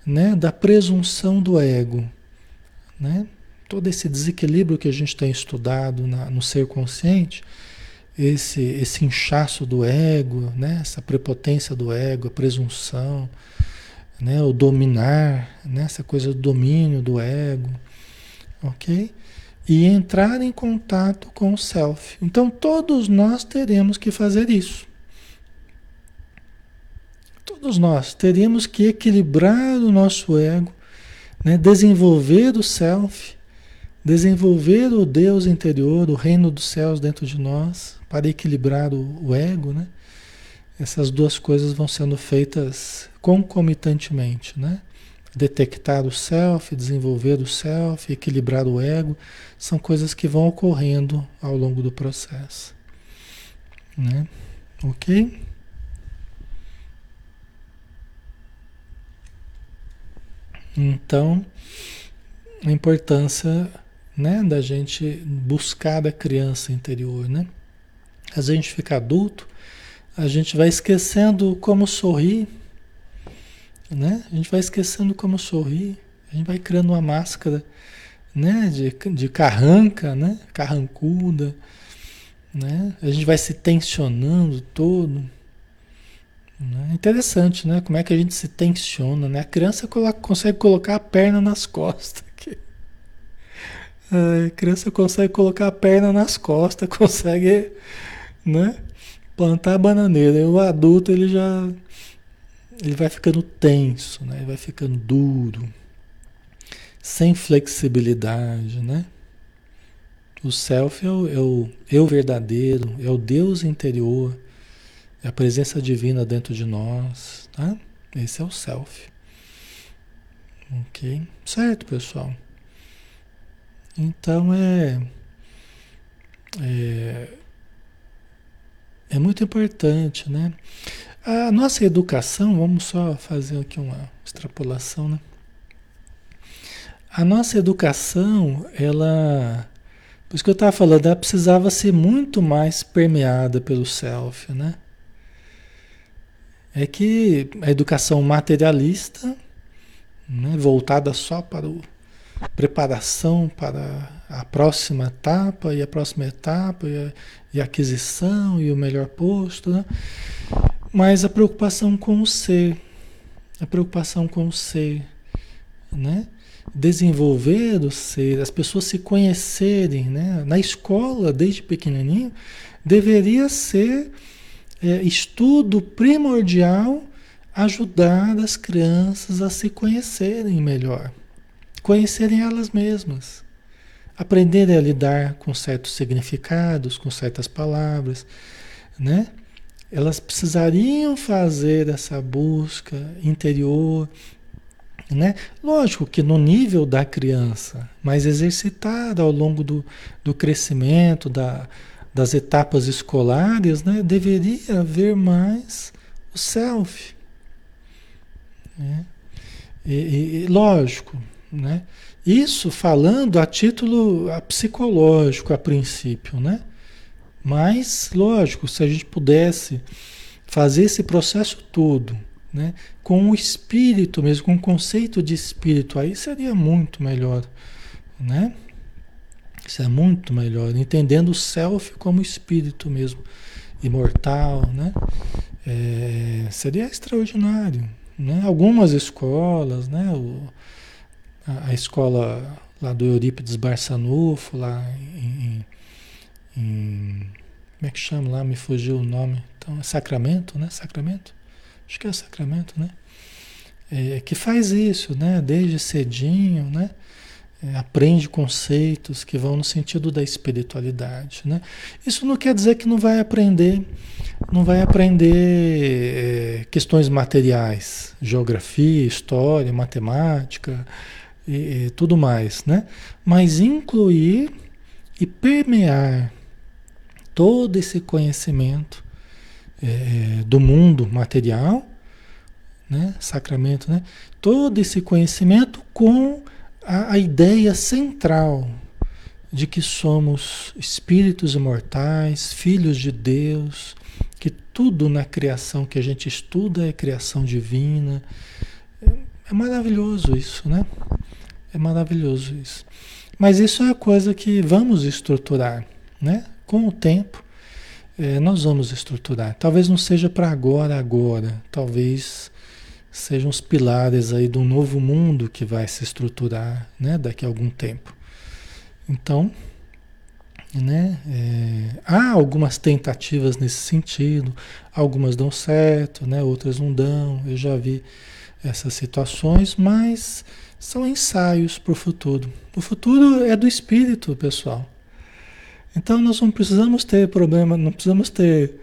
né? da presunção do ego. Né? Todo esse desequilíbrio que a gente tem estudado na, no ser consciente esse, esse inchaço do ego, né? essa prepotência do ego, a presunção, né? o dominar, né? essa coisa do domínio do ego, ok? E entrar em contato com o self. Então todos nós teremos que fazer isso. Todos nós teríamos que equilibrar o nosso ego, né? desenvolver o self, desenvolver o Deus interior, o reino dos céus dentro de nós, para equilibrar o, o ego, né? Essas duas coisas vão sendo feitas concomitantemente, né? Detectar o self, desenvolver o self, equilibrar o ego, são coisas que vão ocorrendo ao longo do processo. Né? Ok? Então, a importância né, da gente buscar a criança interior, né? A gente fica adulto, a gente vai esquecendo como sorrir, né? A gente vai esquecendo como sorrir, a gente vai criando uma máscara, né? De, de carranca, né? Carrancuda, né? A gente vai se tensionando todo. Né? Interessante, né? Como é que a gente se tensiona, né? A criança coloca, consegue colocar a perna nas costas. A criança consegue colocar a perna nas costas, consegue né? Plantar a bananeira. O adulto ele já ele vai ficando tenso, né? Vai ficando duro, sem flexibilidade, né? O self é o, é o eu verdadeiro, é o Deus interior, é a presença divina dentro de nós, tá? Esse é o self. Ok? Certo, pessoal? Então é, é é muito importante, né? A nossa educação, vamos só fazer aqui uma extrapolação, né? A nossa educação, ela, por isso que eu estava falando, ela precisava ser muito mais permeada pelo self, né? É que a educação materialista, né, voltada só para o preparação para a próxima etapa e a próxima etapa e a, e aquisição e o melhor posto, né? mas a preocupação com o ser, a preocupação com o ser, né? desenvolver o ser, as pessoas se conhecerem, né? na escola desde pequenininho deveria ser é, estudo primordial ajudar as crianças a se conhecerem melhor conhecerem elas mesmas, aprenderem a lidar com certos significados, com certas palavras, né? Elas precisariam fazer essa busca interior, né? Lógico que no nível da criança, mas exercitada ao longo do, do crescimento, da, das etapas escolares, né? deveria haver mais o self. Né? E, e, lógico, né? Isso falando a título psicológico a princípio, né? Mas, lógico, se a gente pudesse fazer esse processo todo, né? com o espírito mesmo, com o conceito de espírito, aí seria muito melhor, né? Isso é muito melhor, entendendo o self como espírito mesmo, imortal, né? É, seria extraordinário, né? Algumas escolas, né? O, a, a, escola lá do Eurípides Barçanufo, lá em, em, em, como é que chama lá? Me fugiu o nome. Então, é Sacramento, né? Sacramento? Acho que é Sacramento, né? É, que faz isso, né? Desde cedinho, né? É, aprende conceitos que vão no sentido da espiritualidade, né? Isso não quer dizer que não vai aprender, não vai aprender é, questões materiais, geografia, história, matemática e, e tudo mais, né? Mas incluir e permear todo esse conhecimento é, do mundo material, né? Sacramento, né? Todo esse conhecimento com a, a ideia central de que somos espíritos imortais, filhos de Deus, que tudo na criação que a gente estuda é criação divina. É, é maravilhoso isso, né? É maravilhoso isso. Mas isso é coisa que vamos estruturar, né? Com o tempo, é, nós vamos estruturar. Talvez não seja para agora, agora. Talvez sejam os pilares aí de um novo mundo que vai se estruturar né, daqui a algum tempo. Então, né, é, há algumas tentativas nesse sentido, algumas dão certo, né, outras não dão, eu já vi essas situações, mas são ensaios para o futuro. O futuro é do espírito, pessoal. Então nós não precisamos ter problema, não precisamos ter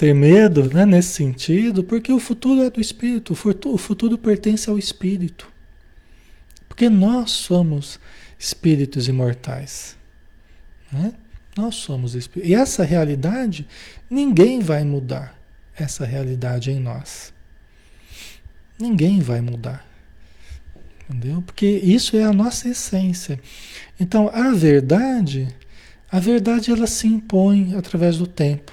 ter medo né, nesse sentido, porque o futuro é do espírito, o futuro, o futuro pertence ao espírito. Porque nós somos espíritos imortais. Né? Nós somos espíritos. E essa realidade, ninguém vai mudar essa realidade em nós. Ninguém vai mudar. Entendeu? Porque isso é a nossa essência. Então, a verdade, a verdade ela se impõe através do tempo.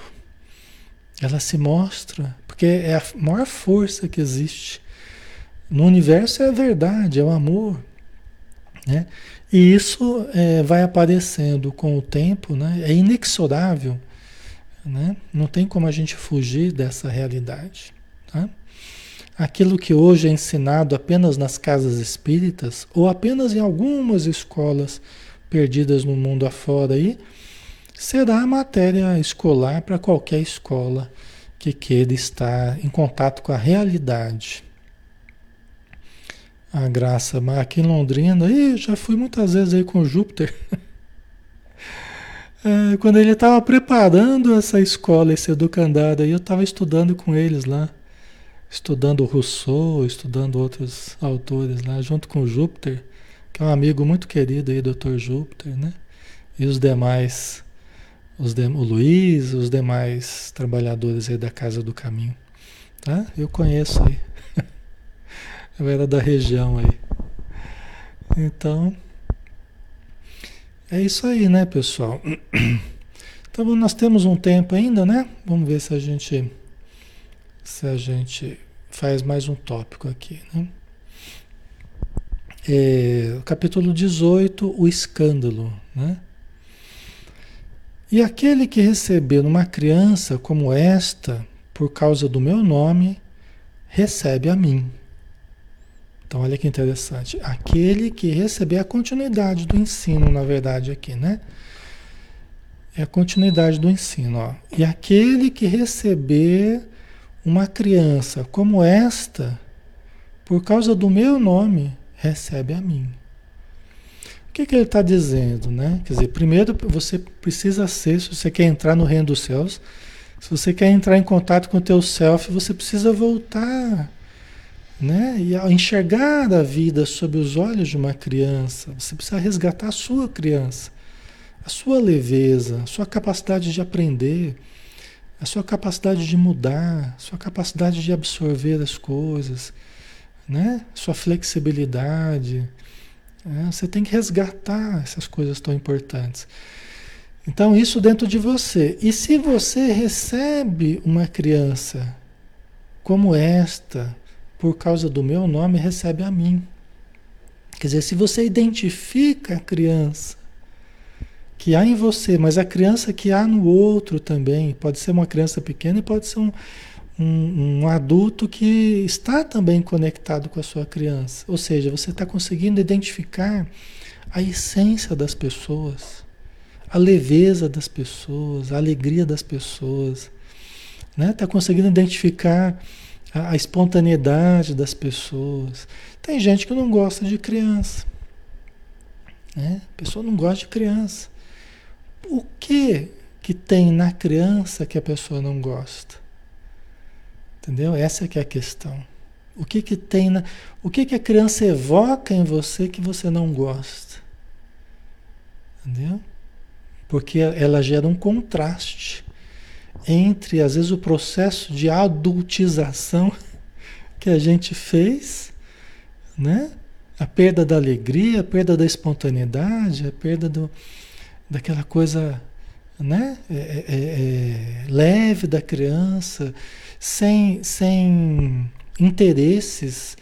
Ela se mostra, porque é a maior força que existe. No universo é a verdade, é o amor. Né? E isso é, vai aparecendo com o tempo, né? é inexorável. Né? Não tem como a gente fugir dessa realidade. Aquilo que hoje é ensinado apenas nas casas espíritas, ou apenas em algumas escolas perdidas no mundo afora aí, será matéria escolar para qualquer escola que queira estar em contato com a realidade. A graça, mas aqui em Londrina, e já fui muitas vezes aí com Júpiter. É, quando ele estava preparando essa escola, esse educandário, aí eu estava estudando com eles lá, estudando Rousseau, estudando outros autores lá, junto com Júpiter, que é um amigo muito querido aí, Dr. Júpiter, né? E os demais os de, o Luiz, os demais trabalhadores aí da Casa do Caminho. Tá? Eu conheço aí. Eu era da região aí. Então, é isso aí, né, pessoal? Então nós temos um tempo ainda, né? Vamos ver se a gente se a gente faz mais um tópico aqui, né? É, capítulo 18, o escândalo, né? E aquele que receber uma criança como esta, por causa do meu nome, recebe a mim. Então, olha que interessante. Aquele que receber a continuidade do ensino, na verdade, aqui, né? É a continuidade do ensino, ó. E aquele que receber uma criança como esta, por causa do meu nome, recebe a mim que, que ele está dizendo? Né? Quer dizer, primeiro você precisa ser, se você quer entrar no reino dos céus, se você quer entrar em contato com o teu self, você precisa voltar né? e enxergar a vida sob os olhos de uma criança. Você precisa resgatar a sua criança, a sua leveza, a sua capacidade de aprender, a sua capacidade de mudar, sua capacidade de absorver as coisas, né? sua flexibilidade é, você tem que resgatar essas coisas tão importantes. Então, isso dentro de você. E se você recebe uma criança como esta, por causa do meu nome, recebe a mim. Quer dizer, se você identifica a criança que há em você, mas a criança que há no outro também, pode ser uma criança pequena e pode ser um, um, um adulto que está também conectado com a sua criança. Ou seja, você está conseguindo identificar a essência das pessoas, a leveza das pessoas, a alegria das pessoas. Está né? Conseguindo identificar a, a espontaneidade das pessoas. Tem gente que não gosta de criança. Né? A pessoa não gosta de criança. O que que tem na criança que a pessoa não gosta? Entendeu? Essa é que é a questão. O que que tem na, o que que a criança evoca em você que você não gosta? Entendeu? Porque ela gera um contraste entre às vezes o processo de adultização que a gente fez, né? A perda da alegria, a perda da espontaneidade, a perda do, daquela coisa né? É, é, é, leve da criança, sem, sem interesses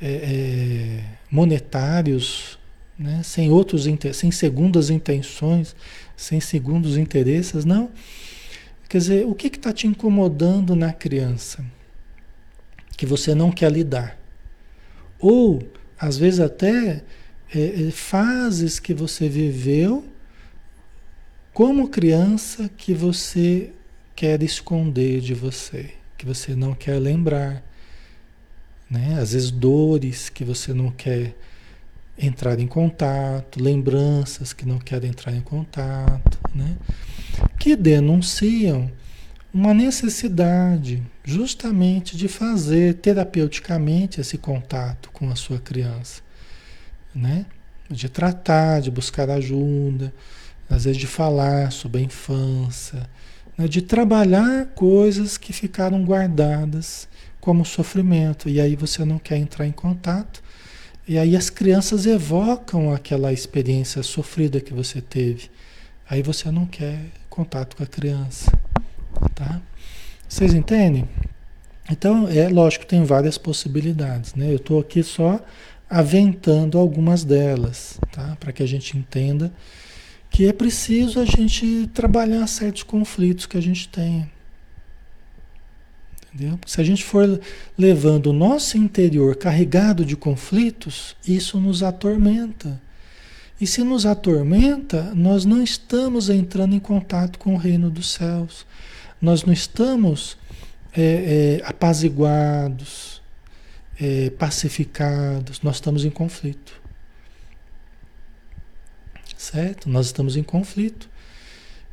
é, é, monetários, né? sem outros sem segundas intenções, sem segundos interesses, não. Quer dizer, o que está te incomodando na criança que você não quer lidar? Ou, às vezes, até é, fases que você viveu como criança que você quer esconder de você, que você não quer lembrar, né? Às vezes dores que você não quer entrar em contato, lembranças que não querem entrar em contato, né? Que denunciam uma necessidade justamente de fazer terapeuticamente esse contato com a sua criança, né? De tratar, de buscar ajuda, às vezes de falar sobre a infância, né? de trabalhar coisas que ficaram guardadas como sofrimento. E aí você não quer entrar em contato. E aí as crianças evocam aquela experiência sofrida que você teve. Aí você não quer contato com a criança. Tá? Vocês entendem? Então, é lógico, tem várias possibilidades. Né? Eu estou aqui só aventando algumas delas, tá? para que a gente entenda que é preciso a gente trabalhar certos conflitos que a gente tem. Entendeu? Se a gente for levando o nosso interior carregado de conflitos, isso nos atormenta. E se nos atormenta, nós não estamos entrando em contato com o reino dos céus. Nós não estamos é, é, apaziguados, é, pacificados, nós estamos em conflito certo? Nós estamos em conflito.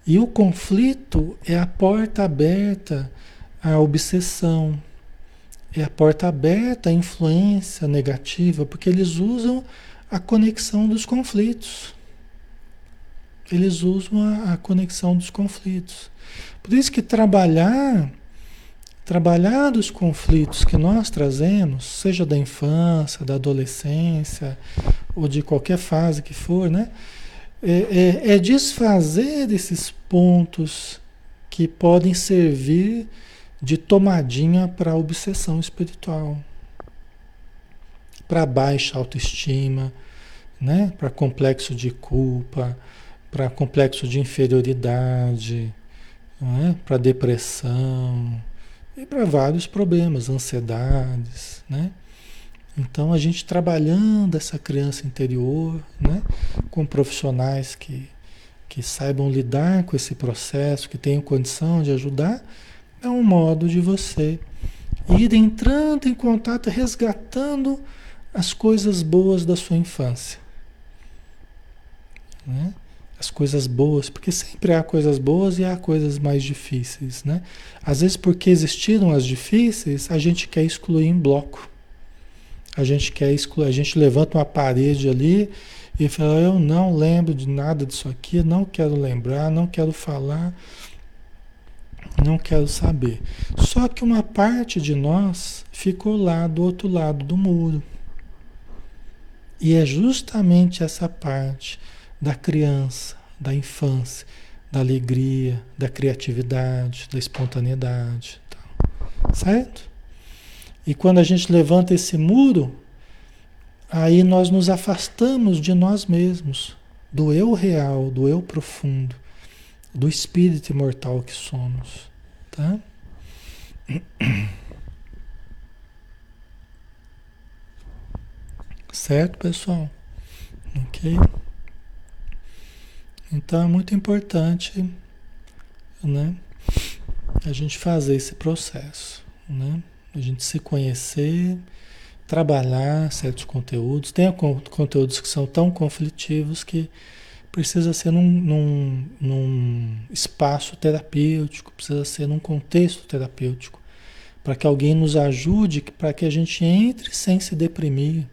E o conflito é a porta aberta à obsessão, é a porta aberta à influência negativa, porque eles usam a conexão dos conflitos. Eles usam a, a conexão dos conflitos. Por isso que trabalhar, trabalhar os conflitos que nós trazemos, seja da infância, da adolescência, ou de qualquer fase que for, né? É, é, é desfazer esses pontos que podem servir de tomadinha para obsessão espiritual, para baixa autoestima, né? para complexo de culpa, para complexo de inferioridade, é? para depressão e para vários problemas, ansiedades, né? Então a gente trabalhando essa criança interior, né, com profissionais que, que saibam lidar com esse processo, que tenham condição de ajudar, é um modo de você ir entrando em contato, resgatando as coisas boas da sua infância. Né? As coisas boas, porque sempre há coisas boas e há coisas mais difíceis. Né? Às vezes, porque existiram as difíceis, a gente quer excluir em bloco. A gente quer excluir, a gente levanta uma parede ali e fala, eu não lembro de nada disso aqui, não quero lembrar, não quero falar, não quero saber. Só que uma parte de nós ficou lá do outro lado do muro. E é justamente essa parte da criança, da infância, da alegria, da criatividade, da espontaneidade. Certo? E quando a gente levanta esse muro, aí nós nos afastamos de nós mesmos, do eu real, do eu profundo, do espírito imortal que somos, tá? Certo, pessoal? Ok? Então é muito importante, né? A gente fazer esse processo, né? A gente se conhecer, trabalhar certos conteúdos. Tem conteúdos que são tão conflitivos que precisa ser num, num, num espaço terapêutico, precisa ser num contexto terapêutico, para que alguém nos ajude, para que a gente entre sem se deprimir,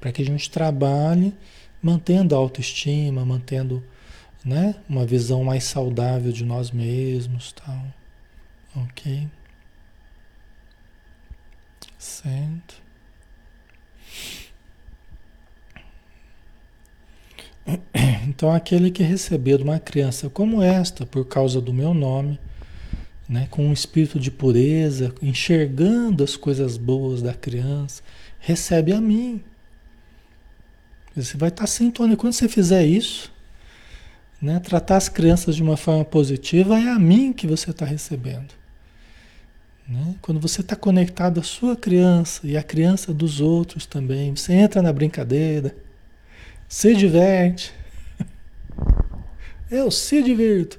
para que a gente trabalhe mantendo a autoestima, mantendo né, uma visão mais saudável de nós mesmos, tal. Ok? Certo. Então, aquele que receber de uma criança como esta, por causa do meu nome, né, com um espírito de pureza, enxergando as coisas boas da criança, recebe a mim. Você vai estar sintonizando. Quando você fizer isso, né, tratar as crianças de uma forma positiva, é a mim que você está recebendo. Né? Quando você está conectado à sua criança e à criança dos outros também, você entra na brincadeira, se diverte. Eu se divirto.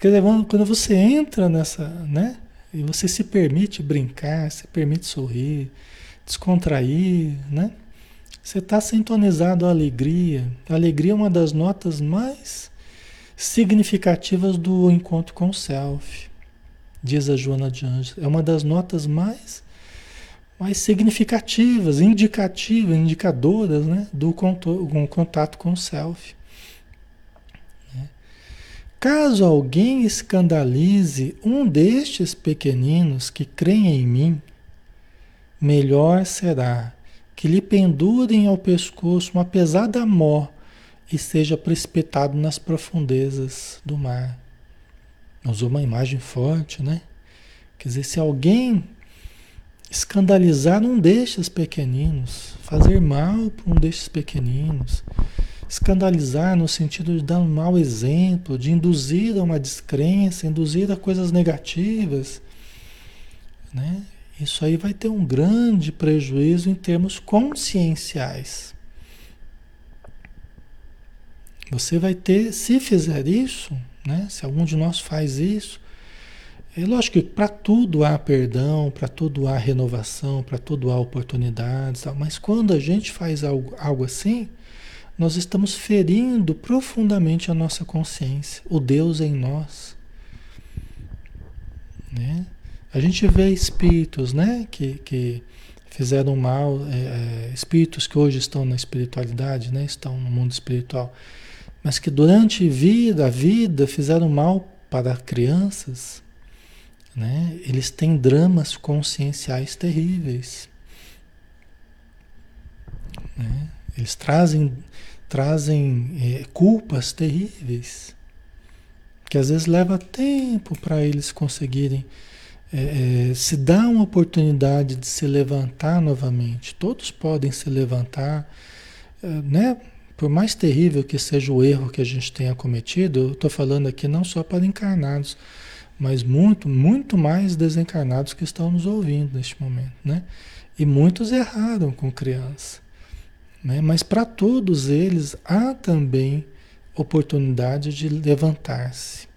Quer dizer, quando você entra nessa, né? E você se permite brincar, se permite sorrir, descontrair, né? Você está sintonizado à alegria. A alegria é uma das notas mais significativas do encontro com o self, diz a Joana de Anjos. É uma das notas mais, mais significativas, indicativas, indicadoras né, do contato com o self. Né? Caso alguém escandalize um destes pequeninos que creem em mim, melhor será que lhe pendurem ao pescoço uma pesada mó e seja precipitado nas profundezas do mar. Usou uma imagem forte, né? Quer dizer, se alguém escandalizar um destes pequeninos, fazer mal para um destes pequeninos, escandalizar no sentido de dar um mau exemplo, de induzir a uma descrença, induzir a coisas negativas, né? Isso aí vai ter um grande prejuízo em termos conscienciais. Você vai ter, se fizer isso, né, se algum de nós faz isso, é lógico que para tudo há perdão, para tudo há renovação, para tudo há oportunidades, mas quando a gente faz algo, algo assim, nós estamos ferindo profundamente a nossa consciência, o Deus em nós. Né? A gente vê espíritos, né, que, que fizeram mal, é, é, espíritos que hoje estão na espiritualidade, né, estão no mundo espiritual, mas que durante vida, a vida fizeram mal para crianças, né? Eles têm dramas conscienciais terríveis. Né? Eles trazem, trazem é, culpas terríveis, que às vezes leva tempo para eles conseguirem é, é, se dá uma oportunidade de se levantar novamente. Todos podem se levantar, é, né? Por mais terrível que seja o erro que a gente tenha cometido, eu estou falando aqui não só para encarnados, mas muito, muito mais desencarnados que estão nos ouvindo neste momento, né? E muitos erraram com criança, né? Mas para todos eles há também oportunidade de levantar-se,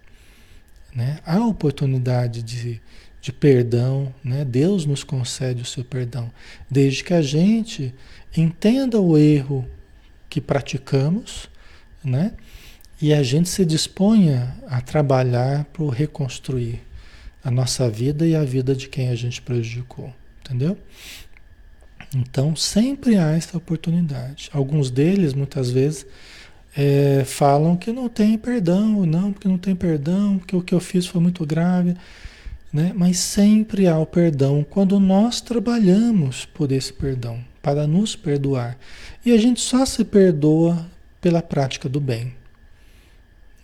né? Há oportunidade de de perdão, né? Deus nos concede o seu perdão, desde que a gente entenda o erro que praticamos, né? E a gente se disponha a trabalhar para reconstruir a nossa vida e a vida de quem a gente prejudicou, entendeu? Então sempre há essa oportunidade. Alguns deles, muitas vezes, é, falam que não tem perdão, não, porque não tem perdão, porque o que eu fiz foi muito grave. Né? Mas sempre há o perdão quando nós trabalhamos por esse perdão, para nos perdoar. E a gente só se perdoa pela prática do bem.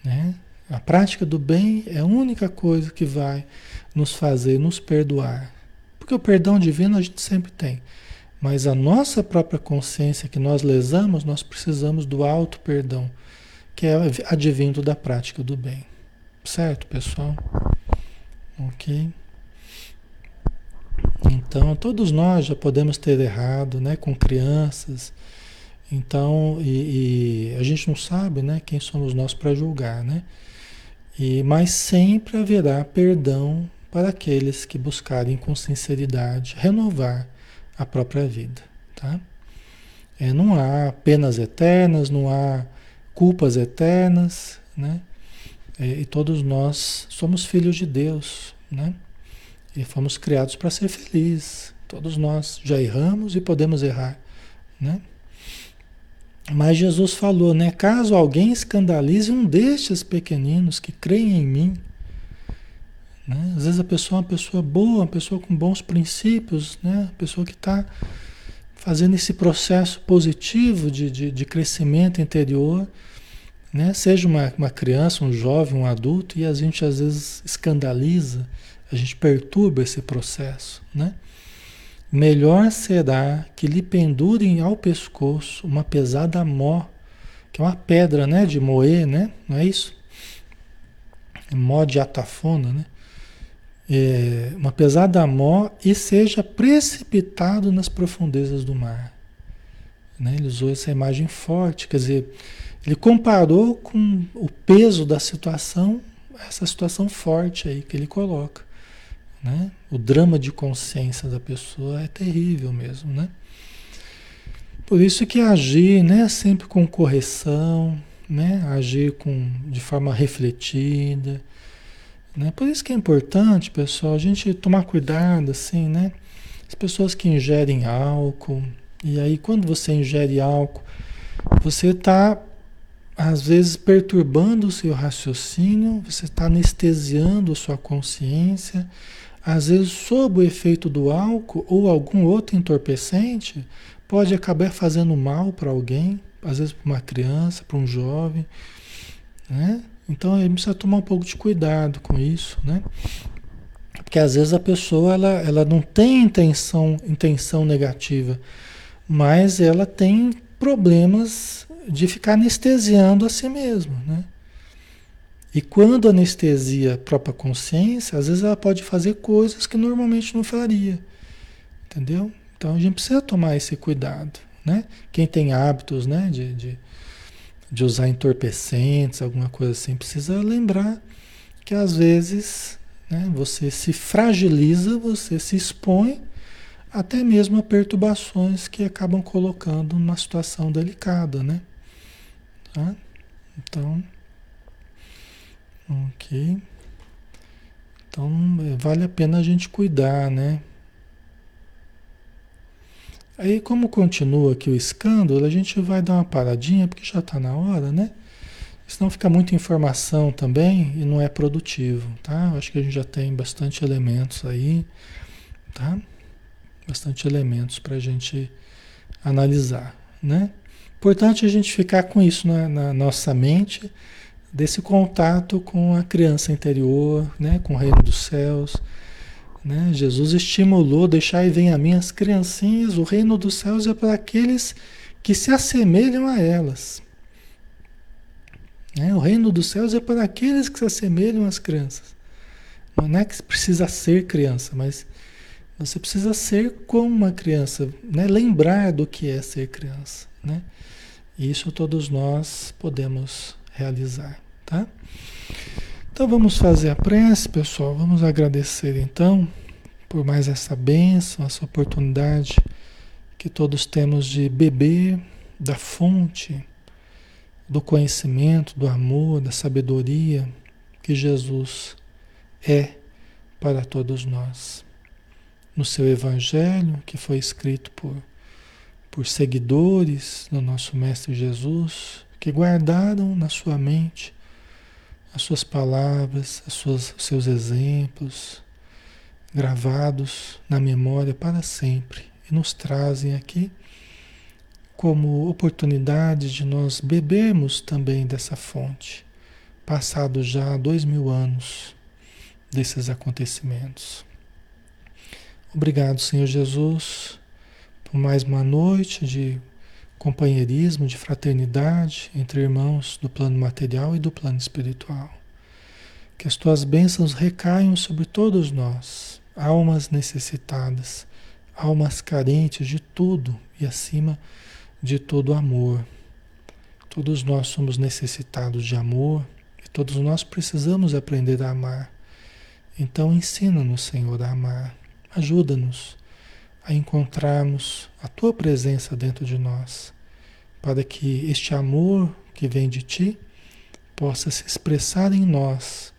Né? A prática do bem é a única coisa que vai nos fazer nos perdoar. Porque o perdão divino a gente sempre tem. Mas a nossa própria consciência que nós lesamos, nós precisamos do auto perdão, que é advindo da prática do bem. Certo, pessoal? Ok? Então, todos nós já podemos ter errado, né? Com crianças. Então, e, e a gente não sabe, né? Quem somos nós para julgar, né? E, mas sempre haverá perdão para aqueles que buscarem com sinceridade renovar a própria vida, tá? É, não há penas eternas, não há culpas eternas, né? É, e todos nós somos filhos de Deus, né? E fomos criados para ser felizes. Todos nós já erramos e podemos errar, né? Mas Jesus falou, né? Caso alguém escandalize um destes pequeninos que creem em mim, né? Às vezes a pessoa é uma pessoa boa, uma pessoa com bons princípios, né? Pessoa que está fazendo esse processo positivo de, de, de, crescimento interior, né? Seja uma, uma criança, um jovem, um adulto, e a gente às vezes escandaliza, a gente perturba esse processo, né? Melhor será que lhe pendurem ao pescoço uma pesada mó, que é uma pedra, né, de moer, né? Não é isso? Mó de atafona, né? É, uma pesada mó e seja precipitado nas profundezas do mar. Né? Ele usou essa imagem forte, quer dizer, ele comparou com o peso da situação, essa situação forte aí que ele coloca. Né? O drama de consciência da pessoa é terrível mesmo, né? Por isso que agir, né, sempre com correção, né, agir com de forma refletida, né? Por isso que é importante, pessoal, a gente tomar cuidado, assim, né? As pessoas que ingerem álcool, e aí quando você ingere álcool, você está às vezes perturbando o seu raciocínio, você está anestesiando a sua consciência, às vezes, sob o efeito do álcool ou algum outro entorpecente, pode acabar fazendo mal para alguém, às vezes para uma criança, para um jovem, né? Então a gente precisa tomar um pouco de cuidado com isso, né? Porque às vezes a pessoa ela, ela não tem intenção, intenção negativa, mas ela tem problemas de ficar anestesiando a si mesma, né? E quando anestesia a própria consciência, às vezes ela pode fazer coisas que normalmente não faria. Entendeu? Então a gente precisa tomar esse cuidado. Né? Quem tem hábitos né, de, de, de usar entorpecentes, alguma coisa assim, precisa lembrar que às vezes né, você se fragiliza, você se expõe até mesmo a perturbações que acabam colocando numa situação delicada, né? Tá? Então, Ok. Então vale a pena a gente cuidar, né? Aí como continua aqui o escândalo, a gente vai dar uma paradinha, porque já está na hora, né? Senão fica muita informação também e não é produtivo, tá? Acho que a gente já tem bastante elementos aí, tá? Bastante elementos para a gente analisar, né? Importante a gente ficar com isso na, na nossa mente, desse contato com a criança interior, né, com o reino dos céus. Né? Jesus estimulou, deixai vem a mim as criancinhas, o reino dos céus é para aqueles que se assemelham a elas. Né? O reino dos céus é para aqueles que se assemelham às crianças. Não é que precisa ser criança, mas você precisa ser como uma criança, né? lembrar do que é ser criança. Né? Isso todos nós podemos realizar, tá? Então vamos fazer a prece, pessoal. Vamos agradecer então por mais essa bênção, essa oportunidade que todos temos de beber da fonte do conhecimento, do amor, da sabedoria que Jesus é para todos nós. No seu evangelho, que foi escrito por, por seguidores do nosso Mestre Jesus, que guardaram na sua mente as suas palavras, as suas, os seus exemplos, gravados na memória para sempre e nos trazem aqui como oportunidade de nós bebermos também dessa fonte, passados já dois mil anos desses acontecimentos. Obrigado, Senhor Jesus, por mais uma noite de companheirismo, de fraternidade entre irmãos do plano material e do plano espiritual. Que as tuas bênçãos recaiam sobre todos nós, almas necessitadas, almas carentes de tudo e acima de todo amor. Todos nós somos necessitados de amor e todos nós precisamos aprender a amar. Então ensina-nos, Senhor, a amar. Ajuda-nos a encontrarmos a tua presença dentro de nós, para que este amor que vem de ti possa se expressar em nós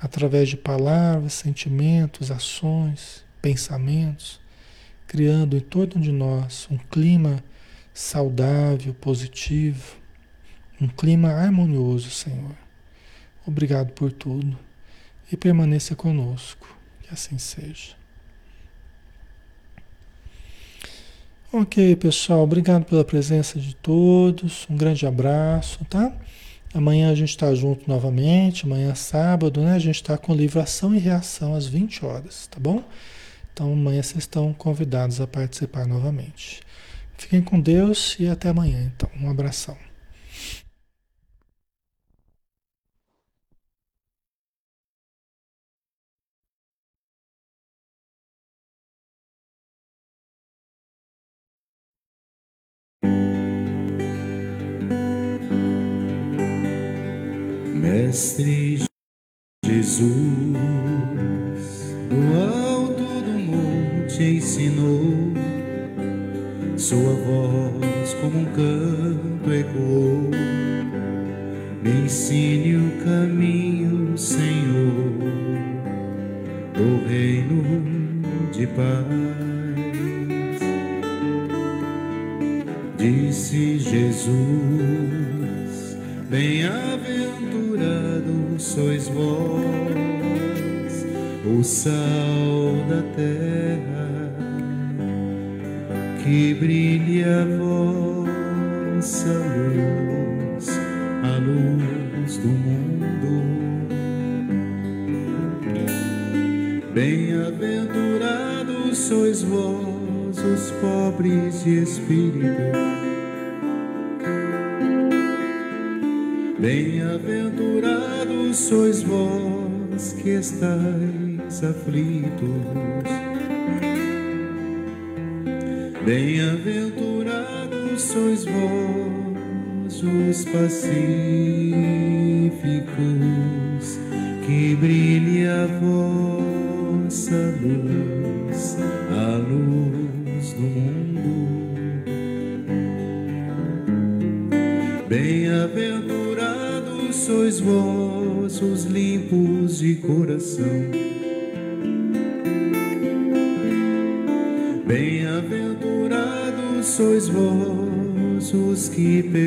através de palavras, sentimentos, ações, pensamentos, criando em torno de nós um clima saudável, positivo, um clima harmonioso, Senhor. Obrigado por tudo e permaneça conosco. Que assim seja. Ok, pessoal, obrigado pela presença de todos. Um grande abraço, tá? Amanhã a gente está junto novamente. Amanhã, sábado, né? A gente está com livro Ação e Reação às 20 horas, tá bom? Então amanhã vocês estão convidados a participar novamente. Fiquem com Deus e até amanhã, então. Um abração. Mestre Jesus, do alto do monte ensinou, sua voz como um canto ecoou. Me ensine o caminho, Senhor, do reino de paz. Disse Jesus Bem-aventurados sois vós, o sal da terra, que brilhe a vossa luz, a luz do mundo. Bem-aventurados sois vós, os pobres de espírito Bem-aventurados sois vós que estáis aflitos. Bem-aventurados sois vós os pacíficos, que brilhe a vossa luz, a luz do mundo. Bem-aventurados sois vós vós os